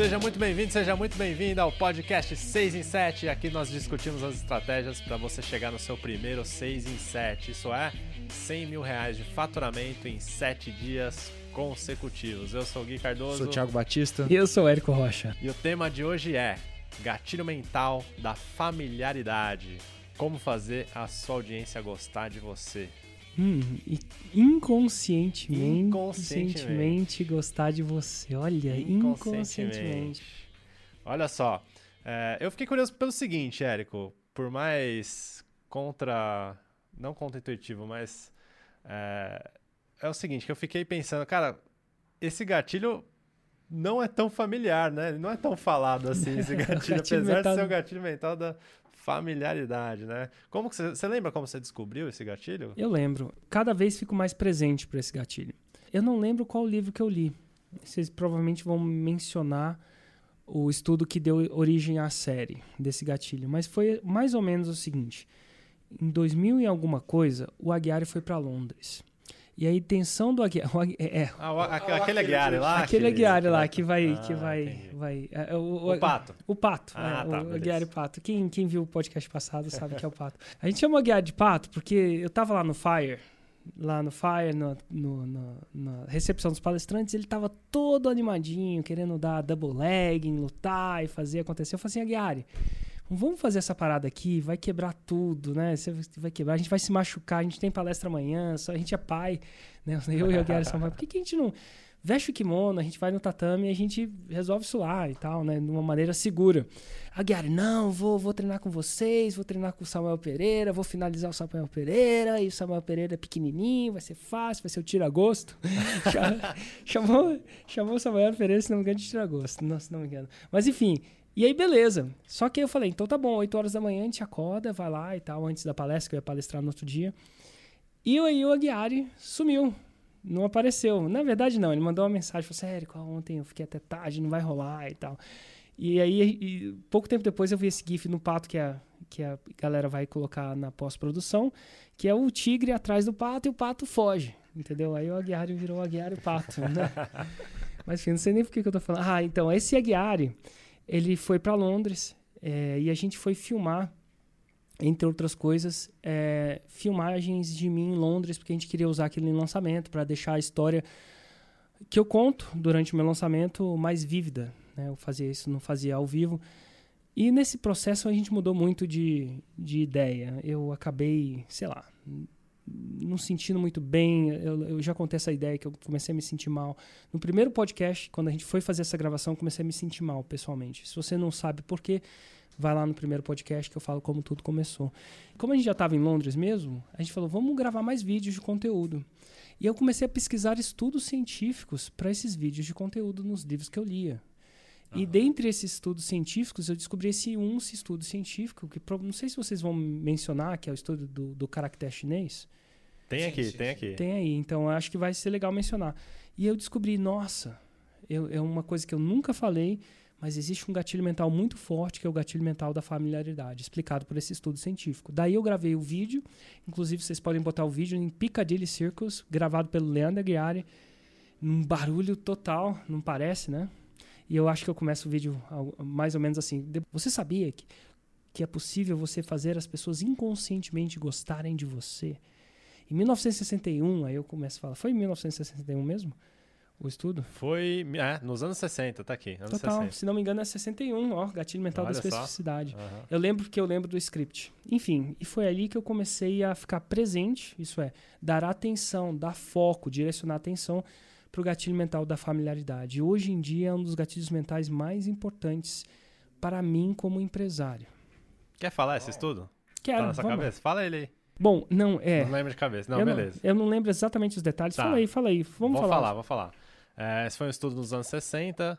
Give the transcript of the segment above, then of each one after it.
Seja muito bem-vindo, seja muito bem-vindo ao podcast 6 em 7. Aqui nós discutimos as estratégias para você chegar no seu primeiro 6 em 7. Isso é 100 mil reais de faturamento em 7 dias consecutivos. Eu sou o Gui Cardoso. Sou o Thiago Batista. E eu sou o Érico Rocha. E o tema de hoje é gatilho mental da familiaridade. Como fazer a sua audiência gostar de você. Hum, inconscientemente, Inconscientemente. gostar de você. Olha, inconscientemente. Olha só, é, eu fiquei curioso pelo seguinte, Érico. Por mais contra. Não contra-intuitivo, mas. É, é o seguinte, que eu fiquei pensando, cara, esse gatilho não é tão familiar, né? Ele não é tão falado assim, esse gatilho, Gatilho apesar mental- de ser o gatilho mental da familiaridade, né? Como que você, você lembra como você descobriu esse gatilho? Eu lembro. Cada vez fico mais presente para esse gatilho. Eu não lembro qual livro que eu li. Vocês provavelmente vão mencionar o estudo que deu origem à série desse gatilho. Mas foi mais ou menos o seguinte. Em 2000 e alguma coisa, o Aguiar foi para Londres. E a intenção do Aguiar... é, é, Ah, aquele Aguiar lá? aquele Aguiar lá que vai... Ah, que vai, entendi. Vai é, o, O pato. O pato. Ah, é, tá, o. Aguiar e Pato. Quem, quem viu o podcast passado sabe que é o pato. A gente chama o Aguiar de pato porque eu tava lá no Fire, lá no Fire, no- no- no- na recepção dos palestrantes, ele tava todo animadinho, querendo dar double leg, lutar e fazer acontecer. Eu falei assim, Aguiar, vamos fazer essa parada aqui, vai quebrar tudo, né? Você vai quebrar, a gente vai se machucar, a gente tem palestra amanhã, só a gente é pai, né? Eu e o Aguiar são pai. Por que, que a gente não veste o kimono, a gente vai no tatame e a gente resolve isso lá e tal, né? De uma maneira segura. Aguiar, não, vou, vou treinar com vocês, vou treinar com o Samuel Pereira, vou finalizar o Samuel Pereira, e o Samuel Pereira é pequenininho, vai ser fácil, vai ser o tira-gosto. Cha- chamou, chamou o Samuel Pereira, se não me engano, de tira-gosto, não, se não me engano. Mas enfim, e aí beleza. Só que aí eu falei, então tá bom, 8 horas da manhã a gente acorda, vai lá e tal, antes da palestra, que eu ia palestrar no outro dia. E aí o Aguiari sumiu. Não apareceu. Na verdade, não. Ele mandou uma mensagem. Falou, sério, ontem eu fiquei até tarde, não vai rolar e tal. E aí, e pouco tempo depois, eu vi esse GIF no pato que a, que a galera vai colocar na pós-produção, que é o tigre atrás do pato e o pato foge. Entendeu? Aí o Aguiari virou o Aguiari pato, né? Mas enfim, não sei nem por que que eu tô falando. Ah, então, esse Aguiari, ele foi para Londres é, e a gente foi filmar entre outras coisas, é, filmagens de mim em Londres, porque a gente queria usar aquilo em lançamento para deixar a história que eu conto durante o meu lançamento mais vívida. Né? Eu fazia isso, não fazia ao vivo. E nesse processo a gente mudou muito de, de ideia. Eu acabei, sei lá, não sentindo muito bem. Eu, eu já contei essa ideia que eu comecei a me sentir mal. No primeiro podcast, quando a gente foi fazer essa gravação, comecei a me sentir mal pessoalmente. Se você não sabe por quê, vai lá no primeiro podcast que eu falo como tudo começou. Como a gente já estava em Londres mesmo, a gente falou, vamos gravar mais vídeos de conteúdo. E eu comecei a pesquisar estudos científicos para esses vídeos de conteúdo nos livros que eu lia. E dentre esses estudos científicos, eu descobri esse UNCE estudo científico, que não sei se vocês vão mencionar, que é o estudo do, do caractere chinês. Tem aqui, sim, tem sim. aqui. Tem aí, então eu acho que vai ser legal mencionar. E eu descobri, nossa, eu- é uma coisa que eu nunca falei, mas existe um gatilho mental muito forte, que é o gatilho mental da familiaridade, explicado por esse estudo científico. Daí eu gravei o vídeo, inclusive vocês podem botar o vídeo em Piccadilly Circus, gravado pelo Leandro Aguiari, num barulho total, não parece, né? E eu acho que eu começo o vídeo mais ou menos assim. Você sabia que, que é possível você fazer as pessoas inconscientemente gostarem de você? Em 1961, aí eu começo a falar, foi em 1961 mesmo? O estudo? Foi é, nos anos 60, tá aqui. Anos Total, 60. se não me engano é 61, ó, gatilho mental Olha da especificidade. Aham. Eu lembro porque eu lembro do script. Enfim, e foi ali que eu comecei a ficar presente, isso é, dar atenção, dar foco, direcionar atenção para o gatilho mental da familiaridade. Hoje em dia é um dos gatilhos mentais mais importantes para mim como empresário. Quer falar esse estudo? Quero, tá na sua vamos. cabeça? Fala ele aí. Bom, não, é. Não lembra de cabeça. Não, eu, beleza. Não, eu não lembro exatamente os detalhes. Tá. Fala aí, fala aí. Vamos vou falar. falar, vou falar. É, esse foi um estudo dos anos 60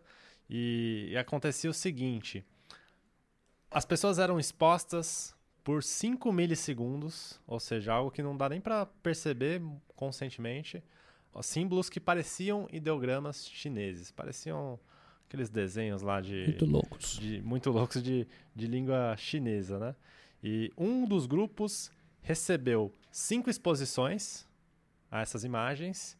e, e acontecia o seguinte: as pessoas eram expostas por 5 milissegundos, ou seja, algo que não dá nem para perceber conscientemente, símbolos que pareciam ideogramas chineses, pareciam aqueles desenhos lá de Muito loucos. de- muito loucos de, de língua chinesa, né? E um dos grupos recebeu cinco exposições a essas imagens.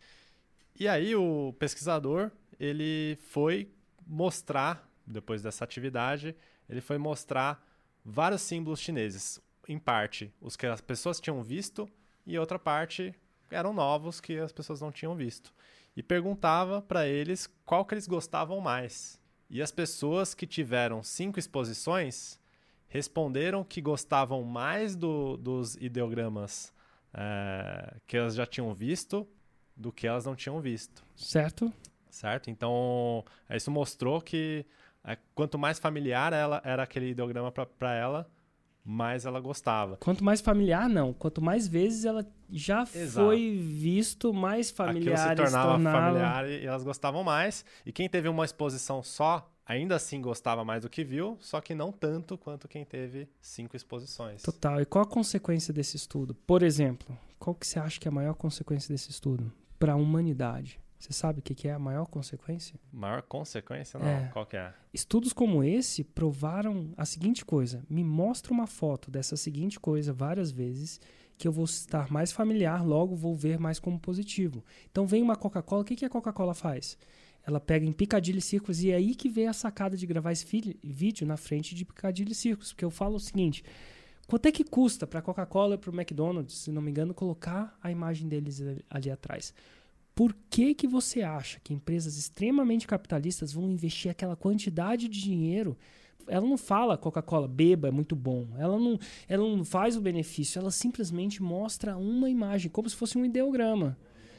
E aí o pesquisador ele foi mostrar depois dessa atividade, ele foi mostrar vários símbolos chineses. Em parte, os que as pessoas tinham visto, e outra parte eram novos que as pessoas não tinham visto. E perguntava para eles qual que eles gostavam mais. E as pessoas que tiveram cinco exposições responderam que gostavam mais do, dos ideogramas é, que elas já tinham visto do que elas não tinham visto. Certo. Certo? Então, isso mostrou que é, quanto mais familiar ela era aquele ideograma para ela, mais ela gostava. Quanto mais familiar, não. Quanto mais vezes ela já Exato. foi visto, mais familiar Aquilo se tornava, se tornava familiar e elas gostavam mais. E quem teve uma exposição só, ainda assim gostava mais do que viu, só que não tanto quanto quem teve cinco exposições. Total. E qual a consequência desse estudo? Por exemplo, qual que você acha que é a maior consequência desse estudo para a humanidade? Você sabe o que é a maior consequência? Maior consequência? Não. É. Qual que é? Estudos como esse provaram a seguinte coisa. Me mostra uma foto dessa seguinte coisa várias vezes que eu vou estar mais familiar, logo vou ver mais como positivo. Então vem uma Coca-Cola, o que, que a Coca-Cola faz? Ela pega em Piccadilly Circus e é aí que vem a sacada de gravar esse vídeo na frente de Piccadilly Circus, porque eu falo o seguinte, quanto é que custa para a Coca-Cola e para o McDonald's, se não me engano, colocar a imagem deles ali atrás? Por que, que você acha que empresas extremamente capitalistas vão investir aquela quantidade de dinheiro? Ela não fala Coca-Cola, beba, é muito bom. Ela não, ela não faz o benefício, ela simplesmente mostra uma imagem, como se fosse um ideograma.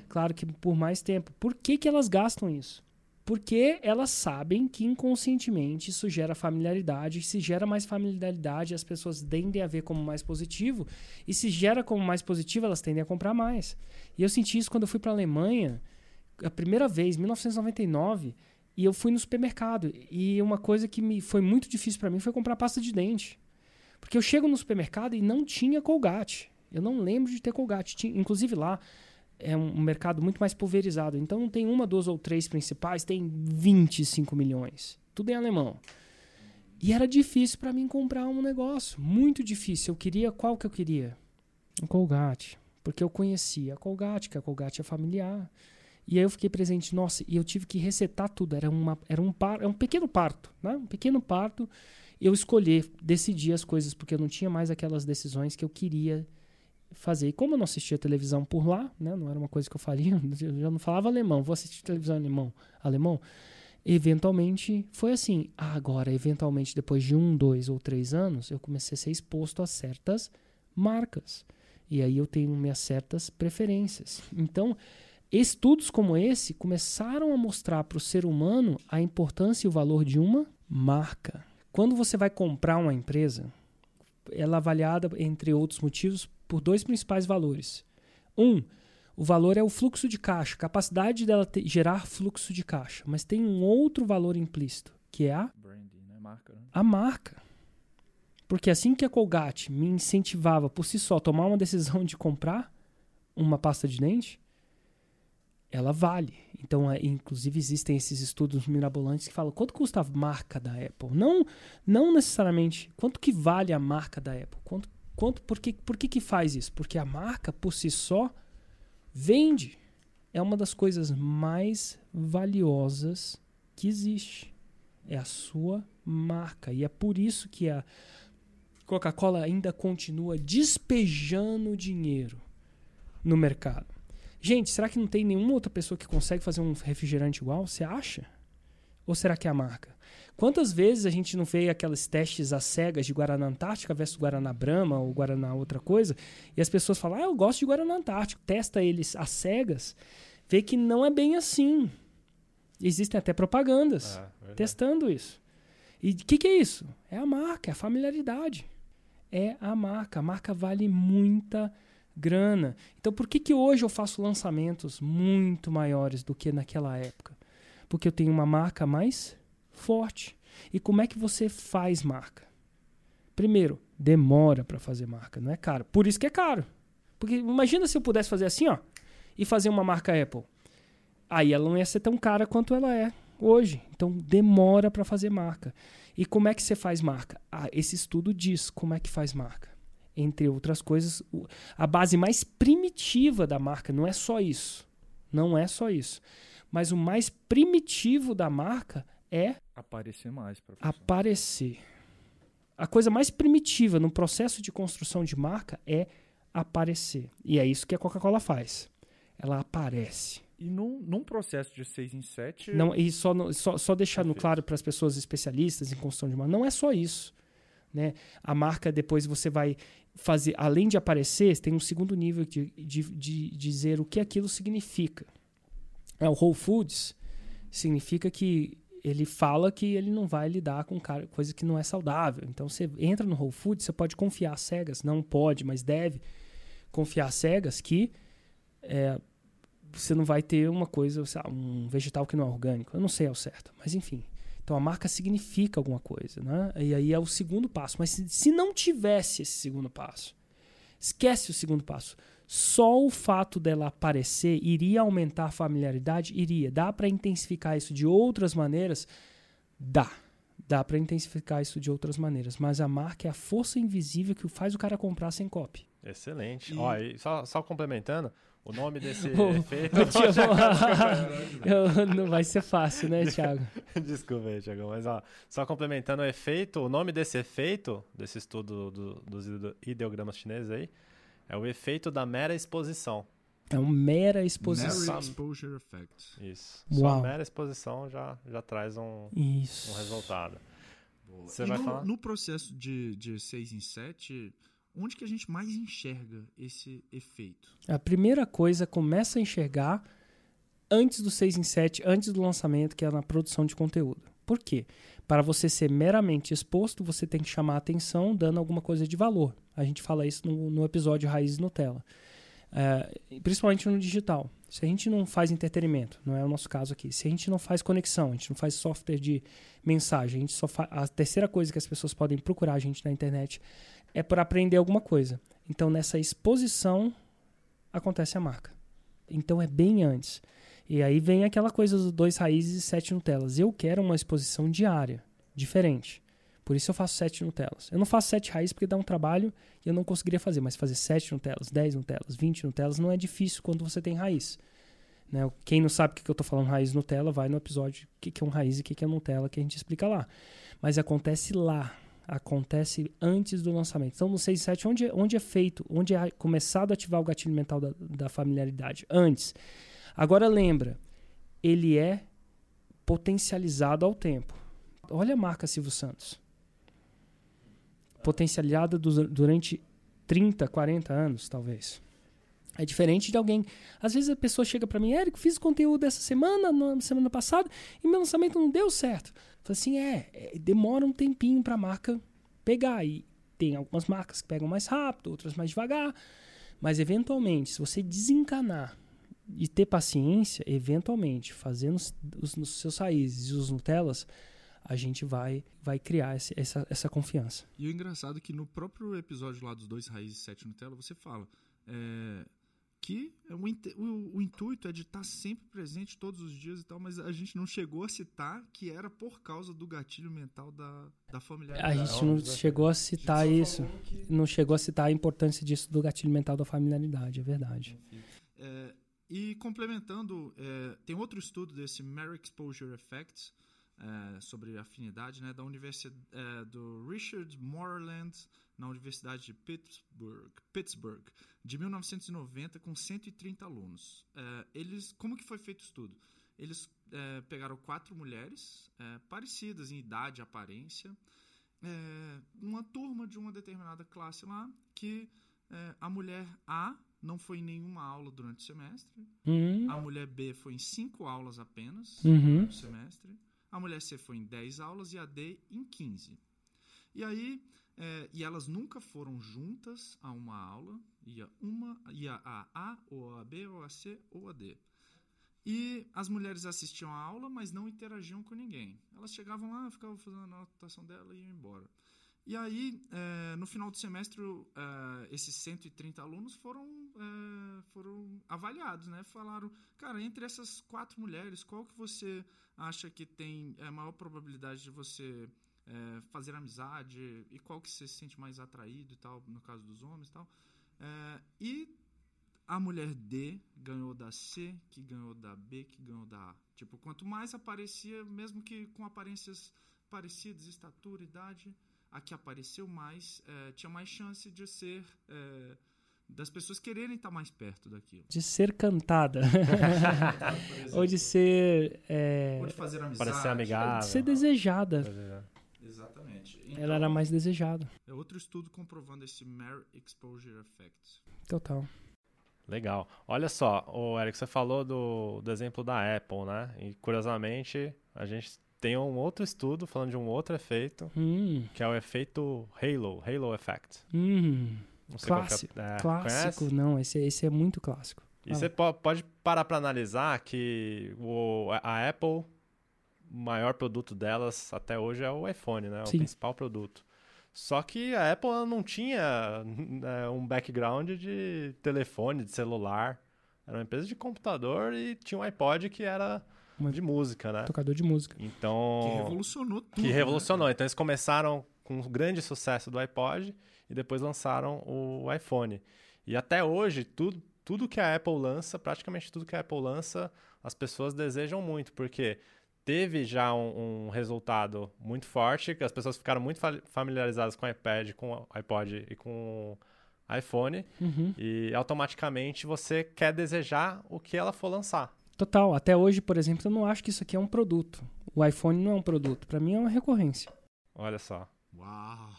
Claro que por mais tempo. Por que, que elas gastam isso? Porque elas sabem que inconscientemente isso gera familiaridade. Se gera mais familiaridade, as pessoas tendem a ver como mais positivo. E se gera como mais positivo, elas tendem a comprar mais. E eu senti isso quando eu fui para a Alemanha, a primeira vez, 1999, e eu fui no supermercado. E uma coisa que me foi muito difícil para mim foi comprar pasta de dente. Porque eu chego no supermercado e não tinha Colgate. Eu não lembro de ter Colgate. Tinha, inclusive lá, é um mercado muito mais pulverizado. Então não tem uma, duas ou três principais, tem 25 milhões. Tudo em alemão. E era difícil para mim comprar um negócio, muito difícil. Eu queria qual que eu queria? Um Colgate, porque eu conhecia a Colgate, que a Colgate é familiar. E aí eu fiquei presente, nossa, e eu tive que resetar tudo. Era, uma, era um, par, é um pequeno parto, né? Um pequeno parto. Eu escolher, decidir as coisas, porque eu não tinha mais aquelas decisões que eu queria fazer. E como eu não assistia televisão por lá, né, não era uma coisa que eu faria, eu já não falava alemão, vou assistir televisão alemão, alemão. Eventualmente foi assim. Agora, eventualmente, depois de um, dois ou três anos, eu comecei a ser exposto a certas marcas. E aí eu tenho minhas certas preferências. Então, estudos como esse começaram a mostrar para o ser humano a importância e o valor de uma marca. Quando você vai comprar uma empresa, ela é avaliada, entre outros motivos, por dois principais valores. Um, o valor é o fluxo de caixa, capacidade dela ter, gerar fluxo de caixa. Mas tem um outro valor implícito, que é a, Branding, né? marca, né? a marca. Porque assim que a Colgate me incentivava por si só a tomar uma decisão de comprar uma pasta de dente, ela vale. Então, é, inclusive, existem esses estudos mirabolantes que falam quanto custa a marca da Apple. Não, não necessariamente quanto que vale a marca da Apple. Quanto Quanto, por que, por que, que faz isso? Porque a marca, por si só, vende. É uma das coisas mais valiosas que existe. É a sua marca. E é por isso que a Coca-Cola ainda continua despejando dinheiro no mercado. Gente, será que não tem nenhuma outra pessoa que consegue fazer um refrigerante igual? Você acha? Ou será que é a marca? Quantas vezes a gente não vê aqueles testes às cegas de Guaraná Antártica versus Guaraná Brahma ou Guaraná outra coisa, e as pessoas falam, ah, eu gosto de Guaraná Antártico. Testa eles às cegas, vê que não é bem assim. Existem até propagandas ah, testando isso. E o que, que é isso? É a marca, é a familiaridade. É a marca. A marca vale muita grana. Então, por que, que hoje eu faço lançamentos muito maiores do que naquela época? Porque eu tenho uma marca mais forte. E como é que você faz marca? Primeiro, demora para fazer marca, não é caro. Por isso que é caro. Porque imagina se eu pudesse fazer assim, ó, e fazer uma marca Apple. Aí ela não ia ser tão cara quanto ela é hoje. Então demora para fazer marca. E como é que você faz marca? Ah, esse estudo diz como é que faz marca. Entre outras coisas, a base mais primitiva da marca não é só isso. Não é só isso. Mas o mais primitivo da marca é Aparecer mais pra pessoa. aparecer. A coisa mais primitiva no processo de construção de marca é aparecer. E é isso que a Coca-Cola faz. Ela aparece. E num, num processo de 6 em 7. Não, e só, no- só, só deixando Perfeito. claro para as pessoas especialistas em construção de marca, não é só isso. Né? A marca depois você vai fazer, além de aparecer, tem um segundo nível de, de, de dizer o que aquilo significa. É, o Whole Foods significa que ele fala que ele não vai lidar com coisa que não é saudável. Então você entra no Whole Foods, você pode confiar cegas, não pode, mas deve confiar cegas que é, você não vai ter uma coisa, um vegetal que não é orgânico. Eu não sei ao certo, mas enfim. Então a marca significa alguma coisa, né? E aí é o segundo passo. Mas se, se não tivesse esse segundo passo, esquece o segundo passo. Só o fato dela aparecer iria aumentar a familiaridade? Iria. Dá para intensificar isso de outras maneiras? Dá. Dá para intensificar isso de outras maneiras. Mas a marca é a força invisível que faz o cara comprar sem copy. Excelente. E- Ó, só, só complementando, o nome desse efeito. ô, Thiago, eu- não vai ser fácil, né, Thiago? Desculpa aí, Thiago, mas ó, só complementando o efeito, o nome desse efeito, desse estudo do- dos ide- ideogramas chineses aí, é o efeito da mera exposição. É uma mera exposição. Narrow Exposure Effect. Isso. Só Uau. a mera exposição já, já traz um, Isso. um resultado. Boa. Você e vai no, falar? no processo de, de 6 em 7, onde que a gente mais enxerga esse efeito? A primeira coisa começa a enxergar antes do 6 em 7, antes do lançamento, que é na produção de conteúdo. Por quê? Para você ser meramente exposto, você tem que chamar a atenção dando alguma coisa de valor. A gente fala isso no, no episódio Raízes Nutella. É, principalmente no digital. Se a gente não faz entretenimento, não é o nosso caso aqui, se a gente não faz conexão, a gente não faz software de mensagem, a gente só a terceira coisa que as pessoas podem procurar a gente na internet é para aprender alguma coisa. Então, nessa exposição acontece a marca. Então é bem antes. E aí vem aquela coisa dos dois raízes e sete Nutellas. Eu quero uma exposição diária, diferente. Por isso eu faço sete Nutellas. Eu não faço sete raízes porque dá um trabalho e eu não conseguiria fazer, mas fazer sete Nutellas, dez Nutellas, vinte Nutellas não é difícil quando você tem raiz. Né? Quem não sabe o que eu estou falando raiz Nutella, vai no episódio o que é um raiz e o que é Nutella que a gente explica lá. Mas acontece lá, acontece antes do lançamento. Então no 6 e 7, onde, onde é feito, onde é começado a ativar o gatilho mental da, da familiaridade? Antes. Agora lembra, ele é potencializado ao tempo. Olha a marca Silvio Santos. Potencializada du- durante 30, 40 anos, talvez. É diferente de alguém. Às vezes a pessoa chega para mim, Érico, fiz conteúdo essa semana, na semana passada, e meu lançamento não deu certo. Fala assim, é, é, demora um tempinho para a marca pegar. E tem algumas marcas que pegam mais rápido, outras mais devagar. Mas eventualmente, se você desencanar e ter paciência, eventualmente, fazendo os, os, os seus raízes e os Nutellas, a gente vai, vai criar esse- essa, essa confiança. E o engraçado é que no próprio episódio lá dos dois raízes e 7 Nutella, você fala é, que o, inte- o- o intuito é de estar sempre presente todos os dias e tal, mas a gente não chegou a citar que era por causa do gatilho mental da, da A familiaridade. gente não chegou a citar só isso. que- Não chegou a citar a importância disso do gatilho mental da familiaridade, é verdade. É, e complementando, é, tem outro estudo desse Mere Exposure Effect é, sobre afinidade, né, da universidade é, do Richard Moreland na Universidade de Pittsburgh, Pittsburgh, de 1990, com 130 alunos. É, eles, como que foi feito o estudo? Eles é, pegaram quatro mulheres é, parecidas em idade e aparência, uma turma de uma determinada classe lá, que a mulher A não foi em nenhuma aula durante o semestre, Hum, a mulher B foi em cinco aulas apenas Uhum. durante o semestre, a mulher C foi em 10 aulas e a D em 15. E aí, é, e elas nunca foram juntas a uma aula, ia uma, ia a A, ou a B, ou a C, ou a D. E as mulheres assistiam a aula, mas não interagiam com ninguém. Elas chegavam lá, ficavam fazendo a anotação dela e iam embora. E aí, eh, no final do semestre, eh, esses 130 alunos foram, eh, foram avaliados, né? Falaram, cara, entre essas quatro mulheres, qual que você acha que tem a maior probabilidade de você fazer amizade e qual que você se sente mais atraído e tal, no caso dos homens e tal. E a mulher D ganhou da C, que ganhou da B, que ganhou da A. Tipo, quanto mais aparecia, mesmo que com aparências parecidas, estatura, idade, a que apareceu mais é, tinha mais chance de ser. É, das pessoas quererem estar mais perto daquilo. De ser cantada. Ou de ser. É... Ou de fazer amizade. Parecer amigável. De ser desejada. Exatamente. Então, Ela era mais desejada. É outro estudo comprovando esse Mere Exposure Effect. Total. Legal. Olha só, o Eric, você falou do, do exemplo da Apple, né? E curiosamente, a gente tem um outro estudo falando de um outro efeito, Hum, que é o efeito Halo, Halo Effect. hum. Não é- Clássico. é, clássico. conhece? Não, esse, esse é muito clássico. E Ah. você po- pode parar para analisar que o, a Apple, o maior produto delas até hoje é o iPhone, né? O Sim. principal produto. Só que a Apple não tinha né, um background de telefone, de celular. Era uma empresa de computador e tinha um iPod que era de música, né? Tocador de música. Então. Que revolucionou tudo. que né, revolucionou. cara? Então eles começaram com um grande sucesso do iPod e depois lançaram o iPhone. E até hoje, tudo, tudo que a Apple lança, praticamente tudo que a Apple lança, as pessoas desejam muito, porque teve já um, um resultado muito forte, que as pessoas ficaram muito fa- familiarizadas com o iPad, com o iPod e com o iPhone, Uhum. e automaticamente você quer desejar o que ela for lançar. Total. Até hoje, por exemplo, eu não acho que isso aqui é um produto. O iPhone não é um produto. Pra mim é uma recorrência. Olha só. Uau.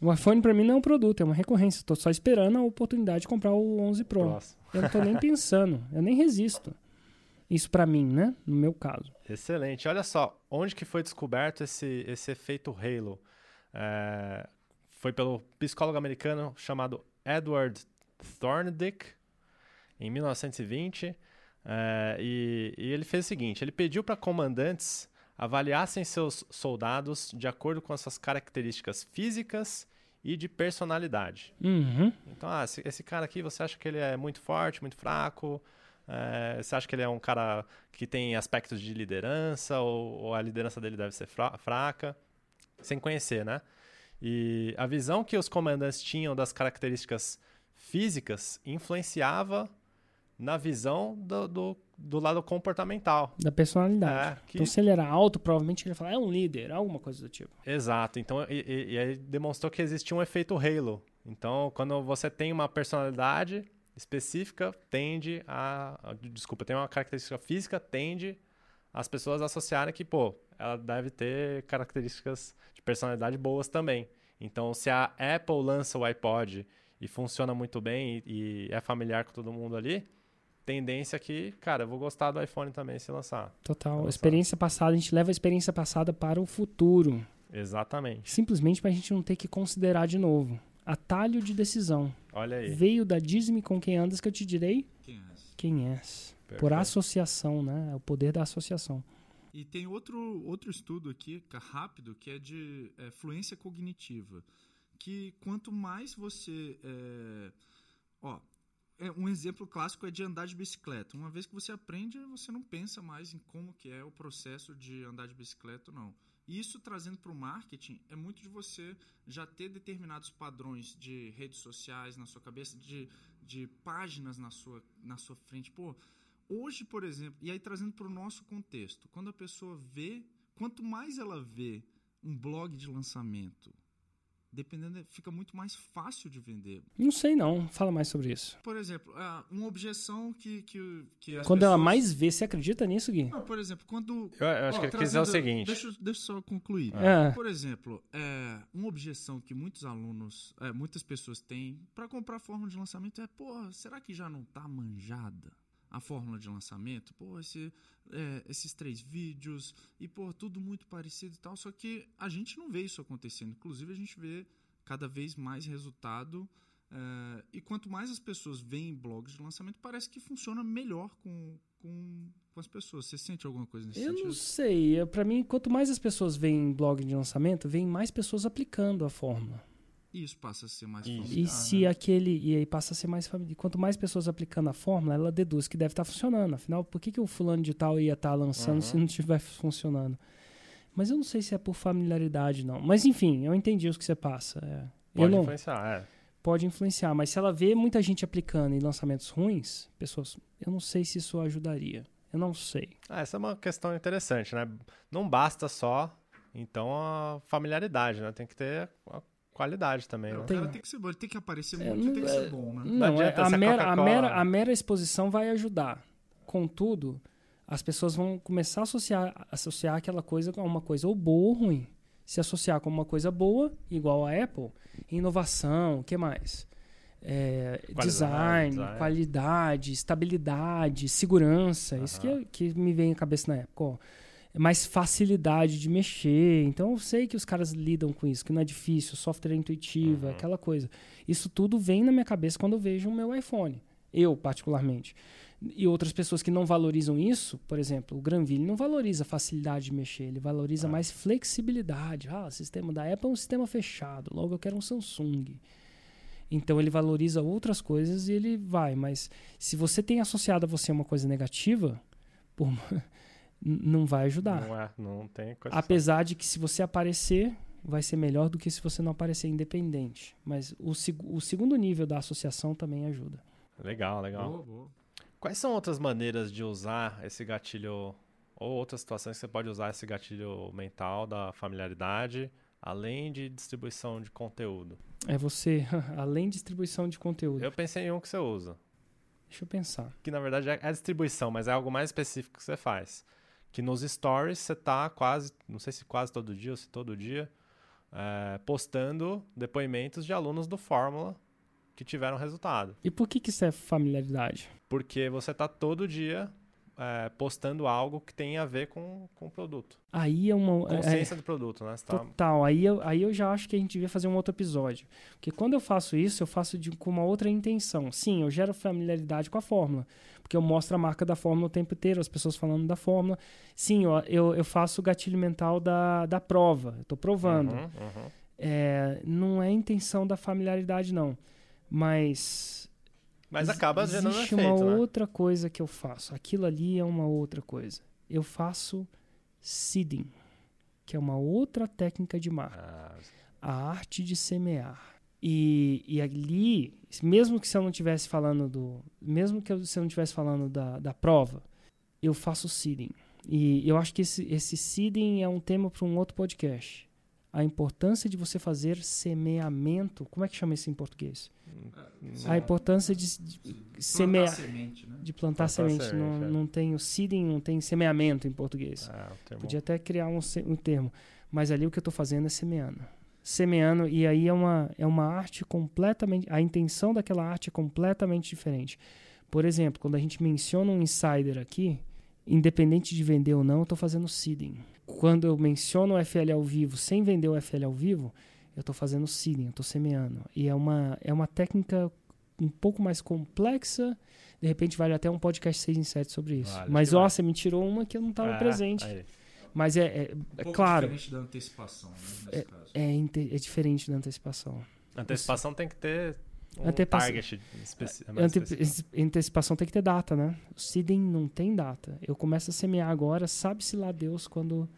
O iPhone pra mim não é um produto, é uma recorrência. Tô só esperando a oportunidade de comprar o 11 Pro. Próximo. Eu não tô nem pensando, eu nem resisto. Isso pra mim, né? No meu caso. Excelente. Olha só, onde que foi descoberto esse, esse efeito Halo? É, foi pelo psicólogo americano chamado Edward Thorndike, em 1920. É, e, e ele fez o seguinte: ele pediu para comandantes avaliassem seus soldados de acordo com as suas características físicas e de personalidade. Uhum. Então, ah, esse, esse cara aqui, você acha que ele é muito forte, muito fraco? É, você acha que ele é um cara que tem aspectos de liderança ou, ou a liderança dele deve ser fra- fraca? Sem conhecer, né? E a visão que os comandantes tinham das características físicas influenciava na visão do, do, do lado comportamental. Da personalidade. É, que- Então, se ele era alto, provavelmente ele ia falar, é um líder, alguma coisa do tipo. Exato. Então, e, e- e aí demonstrou que existia um efeito halo. Então, quando você tem uma personalidade específica, tende a, Desculpa, tem uma característica física, tende as pessoas a associarem que, pô, ela deve ter características de personalidade boas também. Então, se a Apple lança o iPod e funciona muito bem e, e é familiar com todo mundo ali, tendência que, cara, eu vou gostar do iPhone também se lançar. Total. A só. experiência passada, a gente leva a experiência passada para o futuro. Exatamente. Simplesmente pra gente não ter que considerar de novo. Atalho de decisão. Olha aí. Veio da Disney com quem andas que eu te direi Quem é esse? quem és. Por Perfeito. associação, né? É o poder da associação. E tem outro, outro estudo aqui, rápido, que é de é, fluência cognitiva. Que quanto mais você. é, ó, é, um exemplo clássico é de andar de bicicleta. Uma vez que você aprende, você não pensa mais em como que é o processo de andar de bicicleta não. Isso trazendo para o marketing é muito de você já ter determinados padrões de redes sociais na sua cabeça, de, de páginas na sua, na sua frente. Pô, Hoje, por exemplo, e aí trazendo para o nosso contexto, quando a pessoa vê, quanto mais ela vê um blog de lançamento, dependendo, fica muito mais fácil de vender. Não sei não. Fala mais sobre isso. Por exemplo, ah, uma objeção que, que, que as Quando ela pessoas- mais vê, você acredita nisso, Gui? Não, por exemplo, quando... Eu, eu acho Ó, que ele dizer o seguinte. Deixa, eu- deixa eu só concluir. É. Por exemplo, é, uma objeção que muitos alunos, é, muitas pessoas têm para comprar a fórmula de lançamento é, pô, será que já não tá manjada a fórmula de lançamento? Pô, esse, é, esses três vídeos e, pô, tudo muito parecido e tal. Só que a gente não vê isso acontecendo. Inclusive, a gente vê cada vez mais resultado. é, e quanto mais as pessoas veem blogs de lançamento, parece que funciona melhor com, com, com as pessoas. Você sente alguma coisa nesse Eu sentido? não sei. Eu- Pra mim, quanto mais as pessoas veem blog de lançamento, vem mais pessoas aplicando a fórmula. E isso passa a ser mais familiar, E se né? aquele. E aí passa a ser mais familiar. Quanto mais pessoas aplicando a fórmula, ela deduz que deve estar funcionando. Afinal, por que, que o fulano de tal ia estar lançando Uhum. se não estiver funcionando? Mas eu não sei se é por familiaridade, não. Mas enfim, eu entendi o que você passa. é. Pode não. influenciar, é. pode influenciar. Mas se ela vê muita gente aplicando em lançamentos ruins, pessoas, eu não sei se isso ajudaria. Eu não sei. Ah, essa é uma questão interessante, né? Não basta só, então, a familiaridade, né? Tem que ter a qualidade também, É, né? o Tem- cara tem que ser bom, ele tem que aparecer É, muito, não- tem que é- ser bom, né? Não, é, adianta a, mera, a, mera, a mera exposição vai ajudar. Contudo, as pessoas vão começar a associar, associar aquela coisa com uma coisa ou boa ou ruim. Se associar com uma coisa boa, igual a Apple, inovação, o que mais? É, Qualidade, design, design. qualidade, estabilidade, segurança. Isso que, que me vem à cabeça na época. Ó. É mais facilidade de mexer. Então eu sei que os caras lidam com isso, que não é difícil, software é intuitivo, Uhum. aquela coisa. Isso tudo vem na minha cabeça quando eu vejo o meu iPhone. Eu, particularmente. E outras pessoas que não valorizam isso, por exemplo, o Granville não valoriza facilidade de mexer, ele valoriza Ah. mais flexibilidade. Ah, o sistema da Apple é um sistema fechado, logo eu quero um Samsung. Então ele valoriza outras coisas e ele vai, mas se você tem associado a você uma coisa negativa, n- não vai ajudar. Não é, não tem coisa Apesar de que se você aparecer, vai ser melhor do que se você não aparecer independente. Mas o, seg- o segundo nível da associação também ajuda. Legal, legal. Boa, boa. Quais são outras maneiras de usar esse gatilho, ou outras situações que você pode usar esse gatilho mental da familiaridade, além de distribuição de conteúdo? É você, além de distribuição de conteúdo. Eu pensei em um que você usa, Deixa eu pensar. que na verdade é a distribuição, mas é algo mais específico que você faz. Que nos stories você tá quase, não sei se quase todo dia ou se todo dia, é, postando depoimentos de alunos do Fórmula que tiveram resultado. E por que, que isso é familiaridade? Porque você tá todo dia é, postando algo que tem a ver com, com o produto. Aí é uma. é- Consciência do produto, né? Tá- Total, aí eu, aí eu já acho que a gente devia fazer um outro episódio. Porque quando eu faço isso, eu faço de- com uma outra intenção. Sim, eu gero familiaridade com a fórmula. Porque eu mostro a marca da fórmula o tempo inteiro, as pessoas falando da fórmula. Sim, eu, eu, eu faço o gatilho mental da, da prova. Eu tô provando. Uhum, uhum. É, não é a intenção da familiaridade, não. Mas. Mas acaba gerando existe efeito, uma né? outra coisa que eu faço. Aquilo ali é uma outra coisa. Eu faço seeding, que é uma outra técnica de marca Ah, a arte de semear. E, e ali, mesmo que se eu não estivesse falando do. Mesmo que eu, se eu não estivesse falando da, da prova, eu faço seeding. E eu acho que esse, esse seeding é um tema para um outro podcast. A importância de você fazer semeamento. Como é que chama isso em português? A importância de, de Plantar semear. semente, né? De plantar, Plantar semente. semente, não, é. não tem o seeding, não tem semeamento em português. o termo- Podia até criar um, um termo. Mas ali o que eu estou fazendo é semeando. Semeando, e aí é uma, é uma arte completamente. A intenção daquela arte é completamente diferente. Por exemplo, quando a gente menciona um insider aqui, independente de vender ou não, eu estou fazendo seeding. Quando eu menciono o FL ao vivo sem vender o FL ao vivo, eu estou fazendo seeding, eu estou semeando. E é uma, é uma técnica um pouco mais complexa. De repente vale até um podcast 6 em 7 sobre isso. Vale, Mas, ó, vale. você me tirou uma que eu não estava É, presente. aí. Mas é, é, Um é pouco claro, diferente da antecipação, né? Nesse caso. é, inte- é diferente da antecipação. Antecipação tem que ter um Antecipação- target especi é Ante- antecipação tem que ter data, né? O seeding não tem data. Eu começo a semear agora, sabe-se lá Deus quando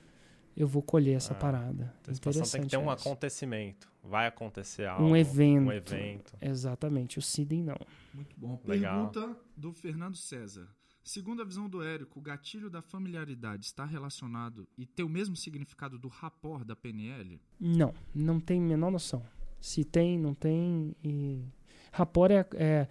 eu vou colher essa Ah, parada. Antecipação tem que ter um essa. acontecimento. Vai acontecer algo. Um evento. Um evento. Exatamente, o seeding não. Muito bom. Legal. Pergunta do Fernando César. Segundo a visão do Érico, o gatilho da familiaridade está relacionado e tem o mesmo significado do rapport da PNL? Não, não tem a menor noção. Se tem, não tem. E... Rapport é, é,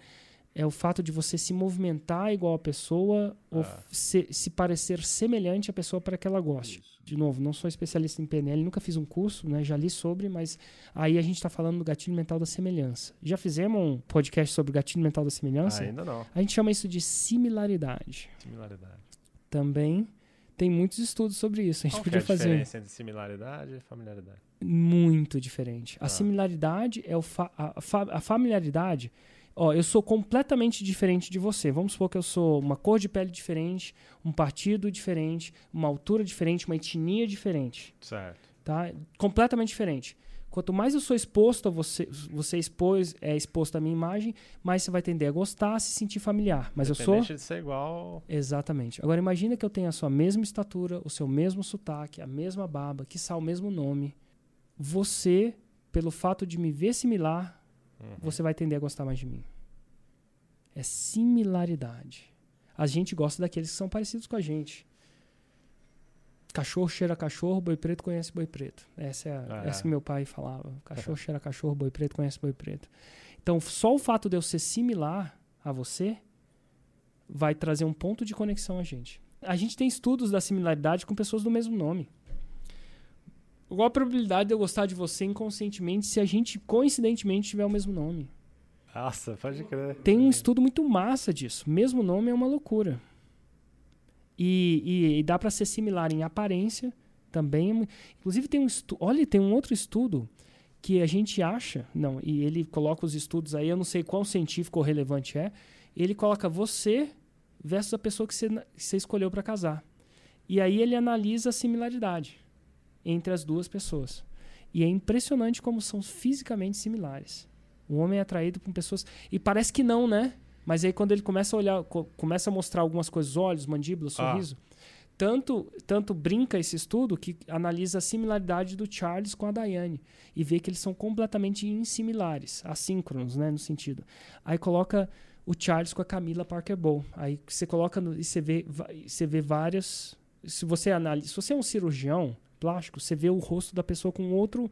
é o fato de você se movimentar igual a pessoa ou Ah. se, se parecer semelhante à pessoa para que ela goste. Isso. De novo, não sou especialista em PNL, nunca fiz um curso, né? já li sobre, mas aí a gente está falando do gatilho mental da semelhança. Já fizemos um podcast sobre o gatilho mental da semelhança? Ainda não. A gente chama isso de similaridade. Similaridade. Também tem muitos estudos sobre isso. A gente Qual que é podia a fazer diferença entre similaridade e familiaridade? muito diferente. A Ah. similaridade é o fa- a, a fa- a familiaridade. Ó, eu sou completamente diferente de você. Vamos supor que eu sou uma cor de pele diferente, um partido diferente, uma altura diferente, uma etnia diferente, Certo. tá? Completamente diferente. Quanto mais eu sou exposto a você, você expôs, é exposto à minha imagem, mais você vai tender a gostar, a se sentir familiar. Mas eu sou de ser igual. Exatamente. Agora imagina que eu tenha a sua mesma estatura, o seu mesmo sotaque, a mesma barba, quiçá o mesmo nome. Você, pelo fato de me ver similar, Uhum. você vai tender a gostar mais de mim. É similaridade. A gente gosta daqueles que são parecidos com a gente. Cachorro cheira cachorro, boi preto conhece boi preto. Essa é, a, É. essa que meu pai falava. Cachorro cheira cachorro, boi preto conhece boi preto. Então, só o fato de eu ser similar a você vai trazer um ponto de conexão a gente. A gente tem estudos da similaridade com pessoas do mesmo nome. Qual a probabilidade de eu gostar de você inconscientemente se a gente coincidentemente tiver o mesmo nome? Nossa, pode crer. Tem um estudo muito massa disso. Mesmo nome é uma loucura. E, e- e dá para ser similar em aparência também. Inclusive tem um estudo, olha, tem um outro estudo que a gente acha, não, e ele coloca os estudos aí, eu não sei quão científico ou relevante é. Ele coloca você versus a pessoa que você, que você escolheu para casar. E aí ele analisa a similaridade entre as duas pessoas. E é impressionante como são fisicamente similares. O homem é atraído por pessoas. E parece que não, né? Mas aí quando ele começa a olhar, co- começa a mostrar algumas coisas, olhos, mandíbula, Ah. sorriso. Tanto, tanto brinca esse estudo que analisa a similaridade do Charles com a Diane e vê que eles são completamente insimilares, assíncronos, né, no sentido. Aí coloca o Charles com a Camila Parker Bowl. Aí você coloca no, e você vê, você vê várias. Se você analisa, se você é um cirurgião plástico, você vê o rosto da pessoa com outro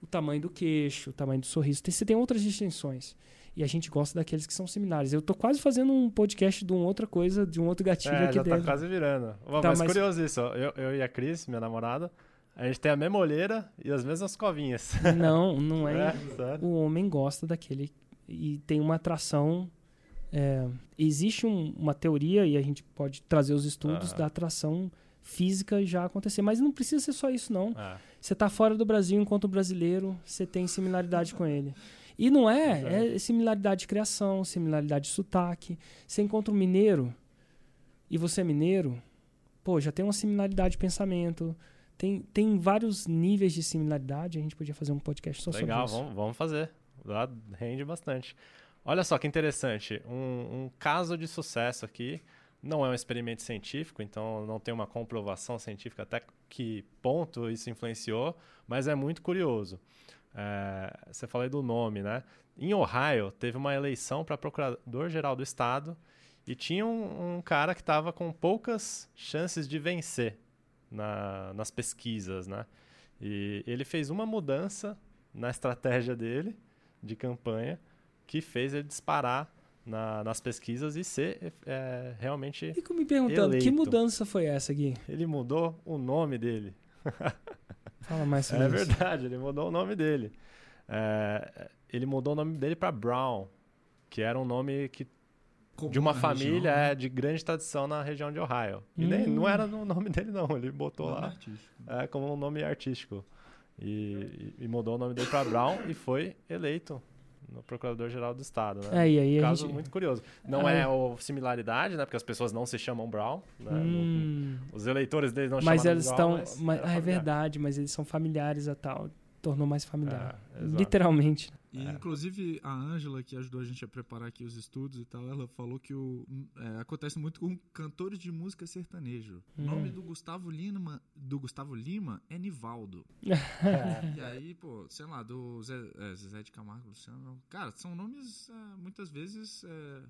o tamanho do queixo, o tamanho do sorriso. Você tem outras distinções. E a gente gosta daqueles que são similares. Eu tô quase fazendo um podcast de uma outra coisa, de um outro gatilho É, aqui já tá dentro. quase virando. Ó, Tá, mas, mas- curioso isso. Eu, eu e a Cris, minha namorada, a gente tem a mesma olheira e as mesmas covinhas. Não, não é. É. O homem gosta daquele e tem uma atração. é, existe um- uma teoria e a gente pode trazer os estudos da atração física já acontecer, mas não precisa ser só isso não. É. Você tá fora do Brasil enquanto brasileiro, você tem similaridade com ele. E não é, é similaridade de criação, similaridade de sotaque. Você encontra um mineiro e você é mineiro, pô, já tem uma similaridade de pensamento. Tem, tem vários níveis de similaridade, a gente podia fazer um podcast só Legal, sobre isso. vamos, vamos fazer. Lá rende bastante. Olha só que interessante. Um, um caso de sucesso aqui. Não é um experimento científico, então não tem uma comprovação científica até que ponto isso influenciou, mas é muito curioso. É, você falou do nome, né? Em Ohio, teve uma eleição para procurador-geral do estado e tinha um, um cara que estava com poucas chances de vencer na- nas pesquisas, né? E ele fez uma mudança na estratégia dele de campanha que fez ele disparar na- nas pesquisas e ser é, realmente. Fico me perguntando, que Eleito. mudança foi essa, Gui? Ele mudou o nome dele. Fala mais sobre É isso. verdade, ele mudou o nome dele. É, ele mudou o nome dele para Brown, que era um nome que, Comum de uma família região, né? é, de grande tradição na região de Ohio. E nem, Hum. não era no nome dele, não. Ele botou Nome lá artístico. é, como um nome artístico. E, e- e mudou o nome dele para Brown e foi eleito no Procurador-Geral do Estado. Né? É, e aí a Caso gente... muito curioso. Não Ah, é é. o similaridade, né? Porque as pessoas não se chamam Brown. Né? Hum. Os eleitores deles não Mas eles de estão. Brown, mas mas- ah, é verdade, mas eles são familiares a tal. Tornou mais familiar. É. Literalmente. E, É. inclusive, a Ângela, que ajudou a gente a preparar aqui os estudos e tal, ela falou que o, é, acontece muito com cantores de música sertanejo. O Hum. nome do Gustavo Lima, do Gustavo Lima é Nivaldo. E aí, pô, sei lá, do Zé, é, Zezé de Camargo, Luciano. Cara, são nomes é, muitas vezes é,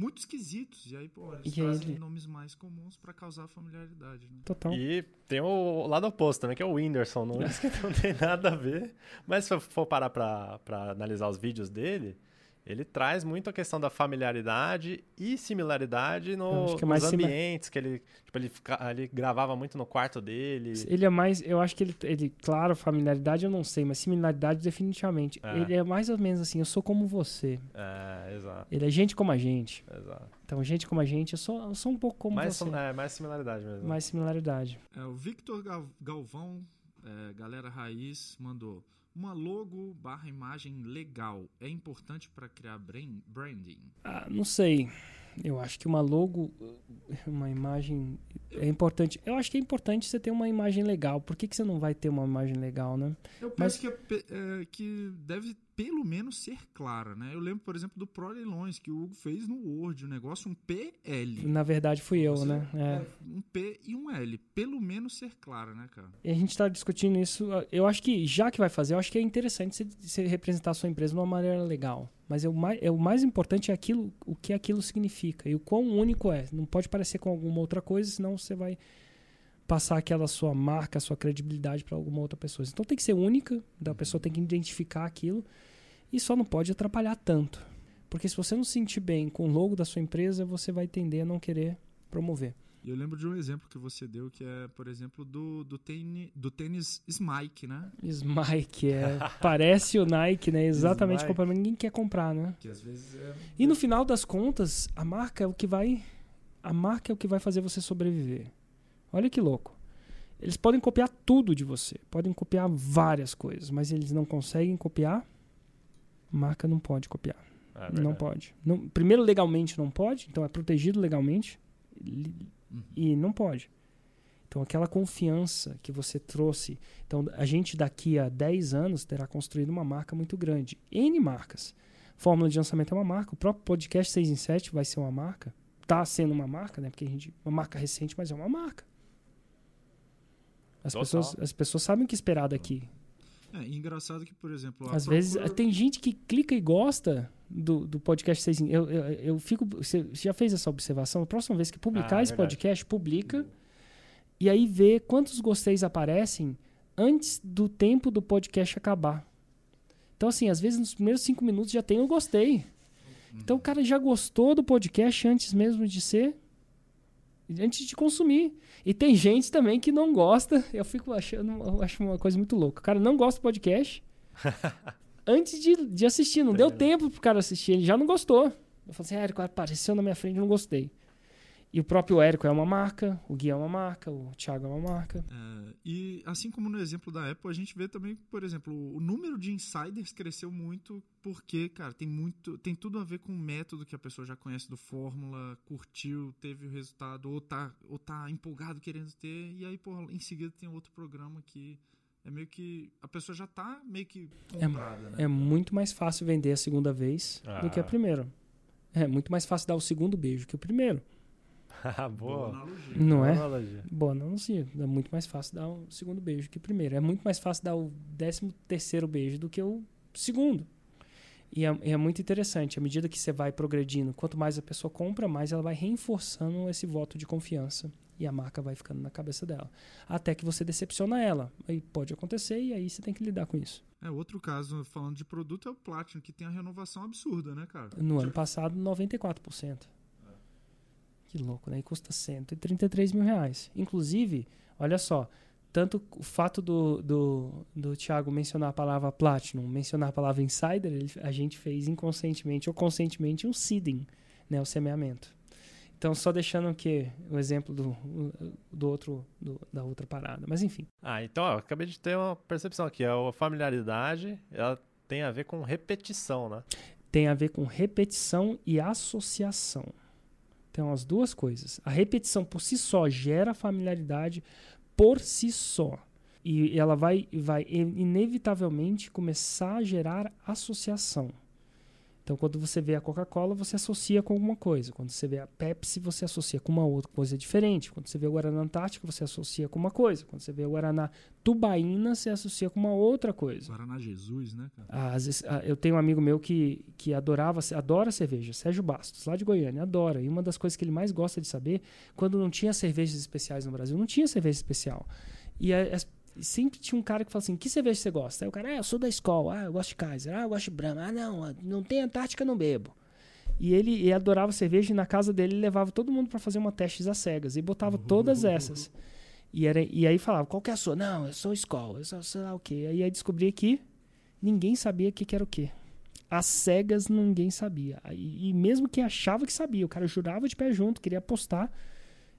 muito esquisitos. E aí, pô, eles E trazem ele- nomes mais comuns pra causar familiaridade, né? Total. E tem o lado oposto também, que é o Whindersson Nunes, que não tem nada a ver. Mas se eu for parar pra, pra analisar os vídeos dele, ele traz muito a questão da familiaridade e similaridade no, é nos ambientes, que ele, tipo, ele, fica- ele gravava muito no quarto dele. Ele é mais. Eu acho que ele, ele. Claro, familiaridade eu não sei, mas similaridade definitivamente. É. Ele é mais ou menos assim, eu sou como você. É, exato, Ele é gente como a gente. exato. Então, gente como a gente, eu sou, eu sou um pouco como mais, você. é, mais similaridade mesmo. Mais similaridade. É, o Victor Gal- Galvão, é, galera raiz, mandou. Uma logo barra imagem legal é importante para criar branding? Ah, não sei. Eu acho que uma logo, uma imagem é importante. Eu acho que é importante você ter uma imagem legal. Por que, que você não vai ter uma imagem legal, né? Eu Mas- penso que, é é, que deve pelo menos ser clara, né? Eu lembro, por exemplo, do Proleilões, que o Hugo fez no Word, o negócio um PL. Na verdade, fui eu, né? É. Um P e um L. Pelo menos ser clara, né, cara? E a gente está discutindo isso. Eu acho que, já que vai fazer, eu acho que é interessante você, você representar a sua empresa de uma maneira legal. Mas é o, mais, é o mais importante é aquilo, o que aquilo significa e o quão único é. Não pode parecer com alguma outra coisa, senão você vai passar aquela sua marca, sua credibilidade para alguma outra pessoa. Então tem que ser única, a pessoa tem que identificar aquilo e só não pode atrapalhar tanto. Porque se você não se sentir bem com o logo da sua empresa, você vai tender a não querer promover. E eu lembro de um exemplo que você deu, que é, por exemplo, do, do, tênis, do tênis Smike, né? Smike, é. Parece o Nike, né? Exatamente comprar, mas ninguém quer comprar, né? Que às vezes é... E no final das contas, a marca é o que vai. A marca é o que vai fazer você sobreviver. Olha que louco. Eles podem copiar tudo de você, podem copiar várias coisas, mas eles não conseguem copiar. Marca não pode copiar. É não pode. Não- primeiro, legalmente não pode, então é protegido legalmente Uhum. e não pode. Então, aquela confiança que você trouxe. Então, a gente daqui a 10 anos terá construído uma marca muito grande. N marcas. Fórmula de lançamento é uma marca. O próprio podcast 6 em 7 vai ser uma marca. Está sendo uma marca, né? Porque a gente. Uma marca recente, mas é uma marca. As, Total. pessoas, as pessoas sabem o que esperar daqui. É, e engraçado que, por exemplo... Às vezes procura- tem gente que clica e gosta do, do podcast 6 em eu, eu, eu fico. Você já fez essa observação? A próxima vez que publicar Ah, esse verdade. podcast, publica. E aí vê quantos gosteis aparecem antes do tempo do podcast acabar. Então, assim, às vezes nos primeiros cinco minutos já tem um gostei. Então o cara já gostou do podcast antes mesmo de ser. Antes de consumir. E tem gente também que não gosta. Eu fico achando, eu acho uma coisa muito louca. O cara não gosta do podcast antes de, de assistir. Não deu tempo pro cara assistir. Ele já não gostou. Eu falei assim, ah, apareceu na minha frente não gostei. E o próprio Érico é uma marca, o Gui é uma marca, o Thiago é uma marca. É, e assim como no exemplo da Apple, a gente vê também, por exemplo, o número de insiders cresceu muito porque, cara, tem muito, tem tudo a ver com o método que a pessoa já conhece do Fórmula, curtiu, teve o resultado, ou tá, ou tá empolgado querendo ter, e aí, pô, em seguida tem outro programa que é meio que a pessoa já tá meio que comprada, né? É muito mais fácil vender a segunda vez do que a Ah. primeira. É muito mais fácil dar o segundo beijo que o primeiro. Boa. Boa analogia. Não Boa é? analogia. Bom, não sim. É muito mais fácil dar o segundo beijo que o primeiro. É muito mais fácil dar o décimo terceiro beijo do que o segundo. E é, é muito interessante. À medida que você vai progredindo, quanto mais a pessoa compra, mais ela vai reforçando esse voto de confiança. E a marca vai ficando na cabeça dela. Até que você decepciona ela. Aí pode acontecer e aí você tem que lidar com isso. É, outro caso, falando de produto, é o Platinum, que tem a renovação absurda, né, cara? No ano passado, 94%. Que louco, né? E custa 133 mil reais. Inclusive, olha só, tanto o fato do, do, do Thiago mencionar a palavra Platinum, mencionar a palavra Insider, ele- a gente fez inconscientemente ou conscientemente um seeding, né? O semeamento. Então, só deixando que o exemplo do, do outro, do- da outra parada. Mas enfim, Ah, então, ó, acabei de ter uma percepção aqui. A familiaridade, ela tem a ver com repetição, né? tem a ver com repetição e associação. Então, as duas coisas. A repetição por si só gera familiaridade por si só. E ela vai, vai inevitavelmente começar a gerar associação. Então, quando você vê a Coca-Cola, você associa com alguma coisa. Quando você vê a Pepsi, você associa com uma outra coisa diferente. Quando você vê o Guaraná Antártica, você associa com uma coisa. Quando você vê o Guaraná Tubaína, você associa com uma outra coisa. Guaraná Jesus, né, cara? Às vezes, ah, eu tenho um amigo meu que, que adorava, adora cerveja, Sérgio Bastos, lá de Goiânia, adora. E uma das coisas que ele mais gosta de saber, quando não tinha cervejas especiais no Brasil, não tinha cerveja especial. E a- as- sempre tinha um cara que fala assim, que cerveja você gosta? Aí o cara, ah, eu sou da escola, ah, eu gosto de Kaiser, ah, eu gosto de Brahma, ah, não, ah, não tem Antártica, não bebo. E ele, ele adorava cerveja e na casa dele ele levava todo mundo para fazer uma testes às cegas e botava todas essas. E, era, e aí falava, qual que é a sua? Não, eu sou escola, eu sou sei lá o quê. Aí aí descobri que ninguém sabia o que, que era o quê. As cegas ninguém sabia. E, e mesmo que achava que sabia, o cara jurava de pé junto, queria apostar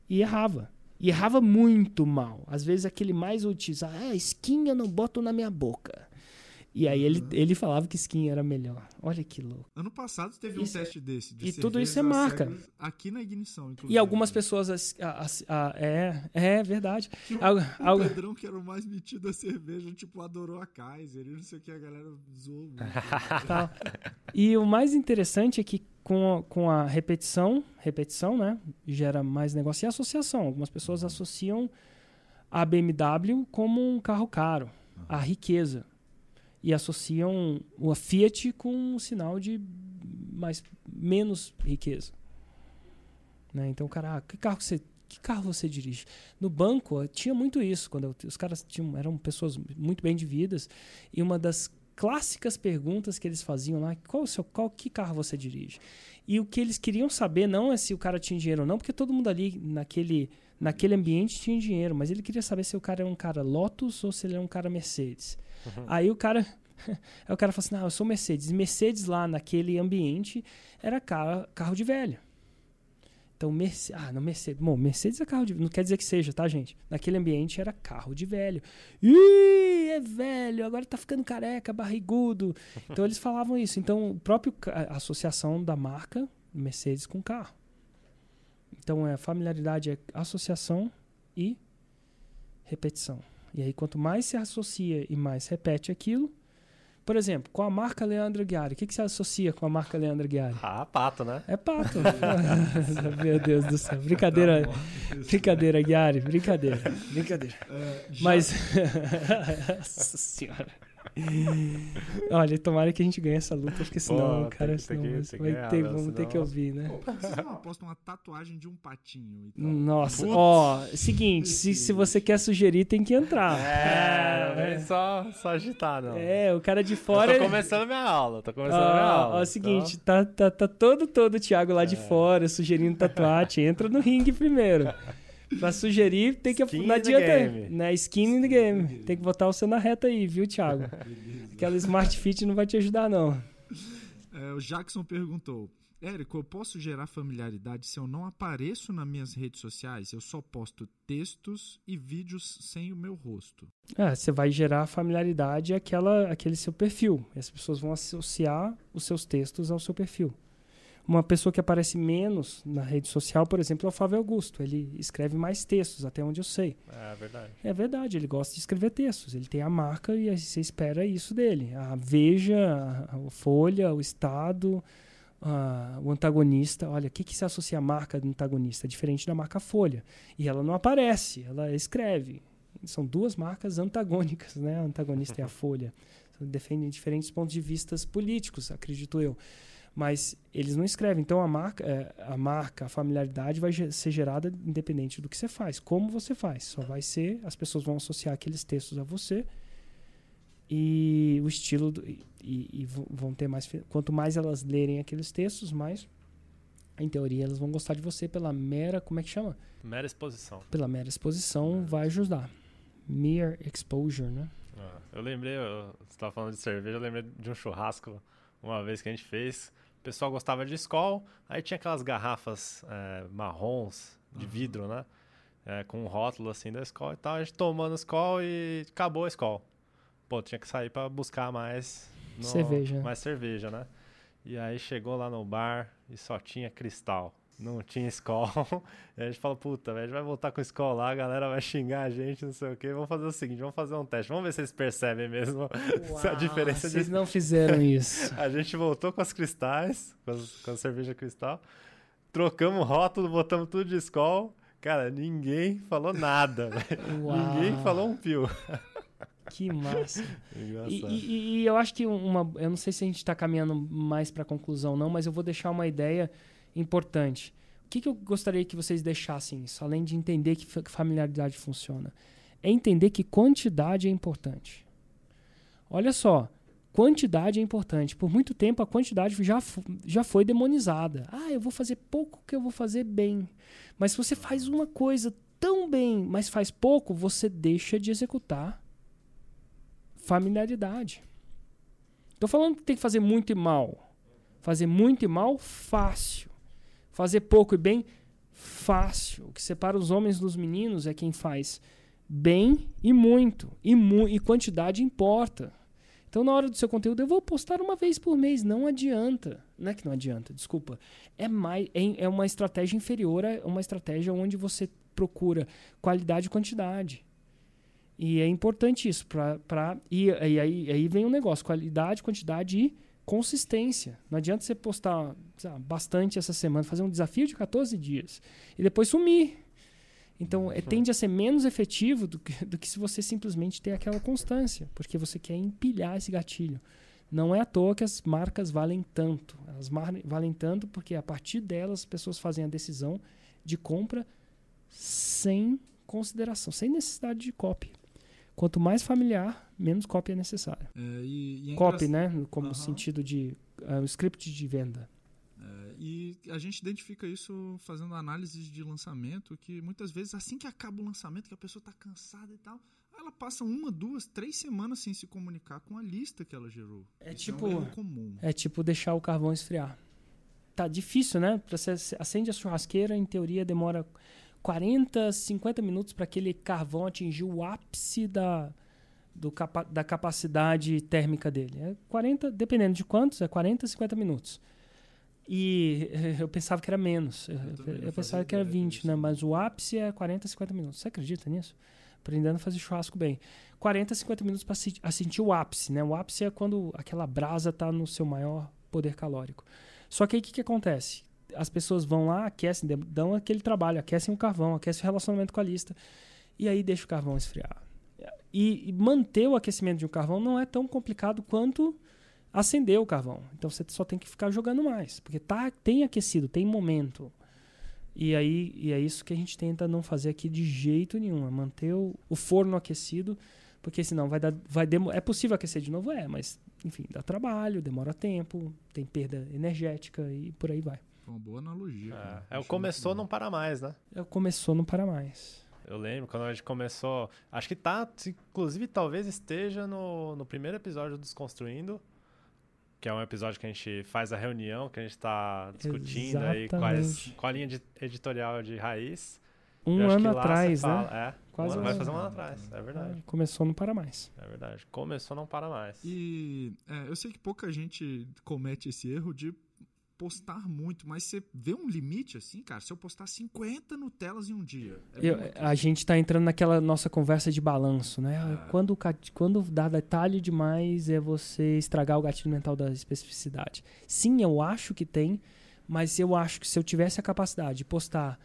e errava. E errava muito mal. Às vezes aquele mais utiliza, ah, skin eu não boto na minha boca. E aí ele, ele falava que skin era melhor. Olha que louco. Ano passado teve Isso- um teste desse. De e tudo isso é marca. Aqui na ignição, inclusive. E algumas pessoas. as- a- as- a- é, é verdade. O al- Pedrão, que era o mais metido da cerveja, tipo, adorou a Kaiser e não sei o que, a galera zoou. muito. tal. E o mais interessante é que com a, com a repetição, repetição, né? Gera mais negócio e associação. Algumas pessoas associam a BMW como um carro caro, a riqueza. E associam a Fiat com um sinal de mais, menos riqueza. Né? Então, cara, ah, que carro você que carro você dirige? No banco tinha muito isso, quando eu- os caras tinham, eram pessoas muito bem de vidas, e uma das clássicas perguntas que eles faziam lá, qual o seu qual que carro você dirige? E o que eles queriam saber não é se o cara tinha dinheiro ou não, porque todo mundo ali naquele naquele ambiente tinha dinheiro, mas ele queria saber se o cara era um cara Lotus ou se ele era um cara Mercedes. Aí o cara Aí o cara fala assim: "Não, eu sou Mercedes". Mercedes lá naquele ambiente era carro, carro de velho. Então, Mercedes. Ah, não, Mercedes. Bom, Mercedes é carro de. Não quer dizer que seja, tá, gente? Naquele ambiente era carro de velho. Ih, é velho, agora tá ficando careca, barrigudo. Então, eles falavam isso. Então, o próprio. A associação da marca Mercedes com carro. Então, é familiaridade é associação e repetição. E aí, quanto mais se associa e mais repete aquilo. Por exemplo, com a marca Leandro Ghiari. O que, que se associa com a marca Leandro Ghiari? Ah, pato, né? É pato. Meu Deus do céu. Brincadeira. Brincadeira, Ghiari. Brincadeira. Brincadeira. É, já- Mas. Nossa senhora. Olha, tomara que a gente ganhe essa luta, porque senão, Pô, tem cara, tem senão que- vai tem que vai ganhar, ter, né? vamos ter que Senão- ouvir, né? Pô, não apostam uma tatuagem de um patinho e tal? Nossa, Putz. ó, seguinte, se, se você quer sugerir, tem que entrar. É, É. vem só, só agitar, não. É, o cara de Eu fora. tô começando minha aula, tô Ó, começando minha aula. ó, é o seguinte, tá, tá, tá todo, todo o Thiago lá de É. fora sugerindo tatuagem. Entra no ringue primeiro. Pra sugerir, tem que. Skin não in the adianta. game. Né? Skin in the game. Tem que botar você na reta aí, viu, Thiago? Aquela Smart Fit não vai te ajudar, não. É, o Jackson perguntou: Érico, eu posso gerar familiaridade se eu não apareço nas minhas redes sociais? Eu só posto textos e vídeos sem o meu rosto. É, você vai gerar familiaridade àquela, àquele seu perfil. E as pessoas vão associar os seus textos ao seu perfil. Uma pessoa que aparece menos na rede social, por exemplo, é o Flávio Augusto. Ele escreve mais textos, até onde eu sei. É verdade. É verdade, ele gosta de escrever textos. Ele tem a marca e você espera isso dele. A Veja, a a Folha, o Estado, a- o antagonista. Olha, o que, que se associa à marca do antagonista? É diferente da marca Folha. E ela não aparece, ela escreve. São duas marcas antagônicas, né? A antagonista e a Folha. Defendem diferentes pontos de vista políticos, acredito eu. Mas eles não escrevem. Então a marca, é, a marca, a familiaridade vai ser gerada independente do que você faz, como você faz. Só vai ser, as pessoas vão associar aqueles textos a você e o estilo do- e, e- vão- ter mais. Quanto mais elas lerem aqueles textos, mais, em teoria, elas vão gostar de você pela mera, como é que chama? Mera exposição. Pela mera exposição, vai ajudar. Mere exposure, né? Ah, eu lembrei, eu- você tava falando de cerveja, eu lembrei de um churrasco uma vez que a gente fez. O pessoal gostava de Skol, aí tinha aquelas garrafas é, marrons de Aham. vidro, né? É, com um rótulo assim da Skol e tal. A gente tomando Skol e acabou a Skol. Pô, tinha que sair pra buscar mais no- Cerveja. Mais cerveja, né? E aí chegou lá no bar e só tinha cristal. Não tinha Skol. E a gente falou, puta, velho, a gente vai voltar com Skol lá, a galera vai xingar a gente, não sei o quê. Vamos fazer o seguinte, vamos fazer um teste. Vamos ver se eles percebem mesmo a diferença Vocês de... não fizeram isso. A gente voltou com as cristais, com, as- com a cerveja cristal. Trocamos rótulo, botamos tudo de Skol. Cara, ninguém falou nada. Uau. Ninguém falou um pio. Que massa. E, Engraçado. e- e eu acho que uma. Eu não sei se a gente está caminhando mais para a conclusão, não, mas eu vou deixar uma ideia importante. O que, que eu gostaria que vocês deixassem isso, além de entender que fa- que familiaridade funciona? É entender que quantidade é importante. Olha só, quantidade é importante. Por muito tempo a quantidade já, já foi demonizada. Ah, eu vou fazer pouco que eu vou fazer bem. Mas se você faz uma coisa tão bem, mas faz pouco, você deixa de executar familiaridade. Tô falando que tem que fazer muito e mal. Fazer muito e mal, fácil. Fazer pouco e bem, fácil. O que separa os homens dos meninos é quem faz bem e muito. E, mu e quantidade importa. Então, na hora do seu conteúdo, eu vou postar uma vez por mês. Não adianta. Não é que não adianta, desculpa. É, mais, é, é uma estratégia inferior a uma estratégia onde você procura qualidade e quantidade. E é importante isso. Pra, pra, e, e aí, aí vem um negócio: qualidade, quantidade e consistência. Não adianta você postar bastante essa semana, fazer um desafio de 14 dias e depois sumir. Então, é, tende a ser menos efetivo do que, do que se você simplesmente ter aquela constância, porque você quer empilhar esse gatilho. Não é à toa que as marcas valem tanto. Elas valem tanto porque a partir delas as pessoas fazem a decisão de compra sem consideração, sem necessidade de copy. Quanto mais familiar, menos copy é necessário. É, e, e é copy, né? Como uhum. sentido de uh, script de venda. É, e a gente identifica isso fazendo análises de lançamento, que muitas vezes, assim que acaba o lançamento, que a pessoa está cansada e tal, ela passa uma, duas, três semanas sem se comunicar com a lista que ela gerou. É isso tipo, é, um comum. é tipo deixar o carvão esfriar. Tá difícil, né? Você acende a churrasqueira, em teoria demora 40, 50 minutos para aquele carvão atingir o ápice da, do capa da capacidade térmica dele. É 40, dependendo de quantos, é 40, 50 minutos. E eu pensava que era menos. Eu, eu, eu pensava que era 20, né? Mas o ápice é 40, 50 minutos. Você acredita nisso? Aprendendo a fazer churrasco bem. 40, 50 minutos para sentir o ápice, né? O ápice é quando aquela brasa está no seu maior poder calórico. Só que aí o que, que acontece? As pessoas vão lá, aquecem, dão aquele trabalho, aquecem o carvão, aquecem o relacionamento com a lista. E aí deixa o carvão esfriar. E, e manter o aquecimento de um carvão não é tão complicado quanto acender o carvão. Então você só tem que ficar jogando mais, porque tá, tem aquecido, tem momento. E aí e é isso que a gente tenta não fazer aqui de jeito nenhum, é manter o, o forno aquecido, porque senão vai dar vai demo, é possível aquecer de novo, é, mas enfim, dá trabalho, demora tempo, tem perda energética e por aí vai. Uma boa analogia. É, é o começou não para mais, né? É o começou não para mais. Eu lembro quando a gente começou. Acho que tá, inclusive, talvez esteja no, no primeiro episódio do Desconstruindo que é um episódio que a gente faz a reunião, que a gente está discutindo Exatamente. aí quais, qual a linha de editorial de raiz. Um ano atrás, né? É, Quase um vai fazer um ano atrás, é verdade. É, começou não para mais. É verdade, começou não para mais. E é, eu sei que pouca gente comete esse erro de postar muito, mas você vê um limite assim, cara? Se eu postar 50 Nutelas em um dia. É eu, a gente está entrando naquela nossa conversa de balanço, né? É. Quando, quando dá detalhe demais é você estragar o gatilho mental da especificidade. Sim, eu acho que tem, mas eu acho que se eu tivesse a capacidade de postar,